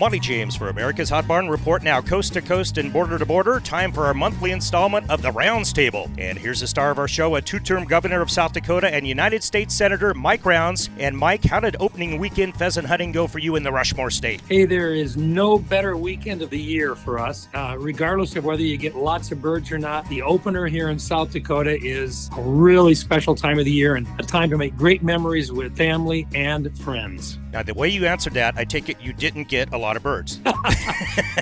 Monte James for America's Hot Barn Report now coast to coast and border to border. Time for our monthly installment of the Rounds Table. And here's the star of our show, a two term governor of South Dakota and United States Senator Mike Rounds. And Mike, how did opening weekend pheasant hunting go for you in the Rushmore State? Hey, there is no better weekend of the year for us. Uh, regardless of whether you get lots of birds or not, the opener here in South Dakota is a really special time of the year and a time to make great memories with family and friends. Now, the way you answered that, I take it you didn't get a lot of birds.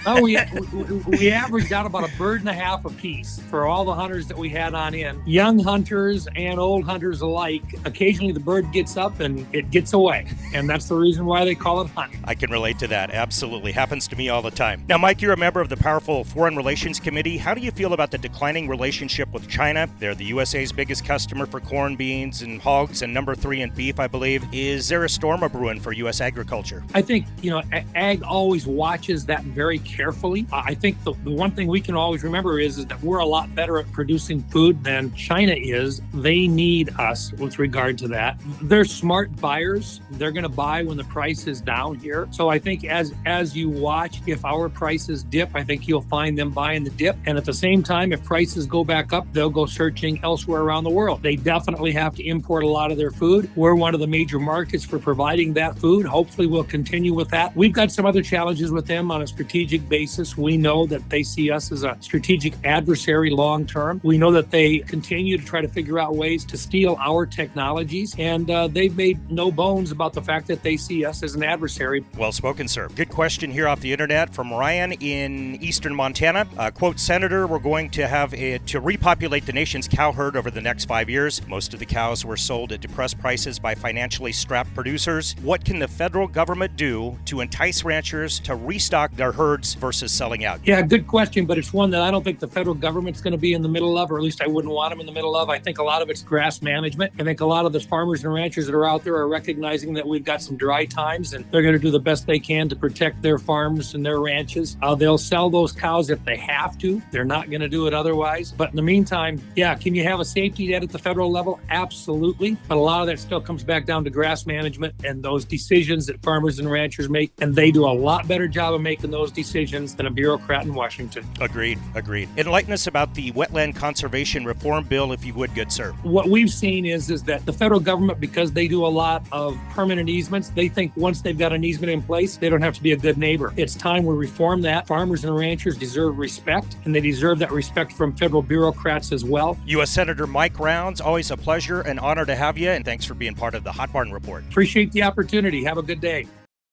oh, we, we, we averaged out about a bird and a half a piece for all the hunters that we had on in. Young hunters and old hunters alike. Occasionally the bird gets up and it gets away. And that's the reason why they call it hunting. I can relate to that. Absolutely. Happens to me all the time. Now, Mike, you're a member of the powerful Foreign Relations Committee. How do you feel about the declining relationship with China? They're the USA's biggest customer for corn, beans, and hogs, and number three in beef, I believe. Is there a storm a brewing for U.S. agriculture? I think, you know, ag always watches that very carefully. I think the, the one thing we can always remember is, is that we're a lot better at producing food than China is. They need us with regard to that. They're smart buyers. They're going to buy when the price is down here. So I think as as you watch, if our prices dip, I think you'll find them buying the dip. And at the same time, if prices go back up, they'll go searching elsewhere around the world. They definitely have to import a lot of their food. We're one of the major markets for providing that food. Hopefully, we'll continue with that. We've got some other challenges with them on a strategic basis. We know that they see us as a strategic adversary long term. We know that they continue to try to figure out ways to steal our technologies, and uh, they've made no bones about the fact that they see us as an adversary. Well spoken, sir. Good question here off the internet from Ryan in eastern Montana. Uh, quote, Senator, we're going to have a, to repopulate the nation's cow herd over the next five years. Most of the cows were sold at depressed prices by financially strapped producers. What can the federal government do to entice ranchers to restock their herds versus selling out? Yeah, good question, but it's one that I don't think the federal government's going to be in the middle of, or at least I wouldn't want them in the middle of. I think a lot of it's grass management. I think a lot of the farmers and ranchers that are out there are recognizing that we've got some dry times and they're going to do the best they can to protect their farms and their ranches. Uh, they'll sell those cows if they have to. They're not going to do it otherwise. But in the meantime, yeah, can you have a safety net at the federal level? Absolutely. But a lot of that still comes back down to grass management and those decisions that farmers and ranchers make. And they do a lot better job of making those decisions than a bureaucrat in Washington. Agreed. Agreed. Enlighten us about the Wetland Conservation Reform Bill, if you would, good sir. What we've seen is, is that the federal government, because they do a lot of permanent easements, they think once they've got an easement in place, they don't have to be a good neighbor. It's time we reform that. Farmers and ranchers deserve respect, and they deserve that respect from federal bureaucrats as well. U.S. Senator Mike Rounds, always a pleasure and honor to have you, and thanks for being part of the Hot Barn Report. Appreciate the opportunity. Have a good day.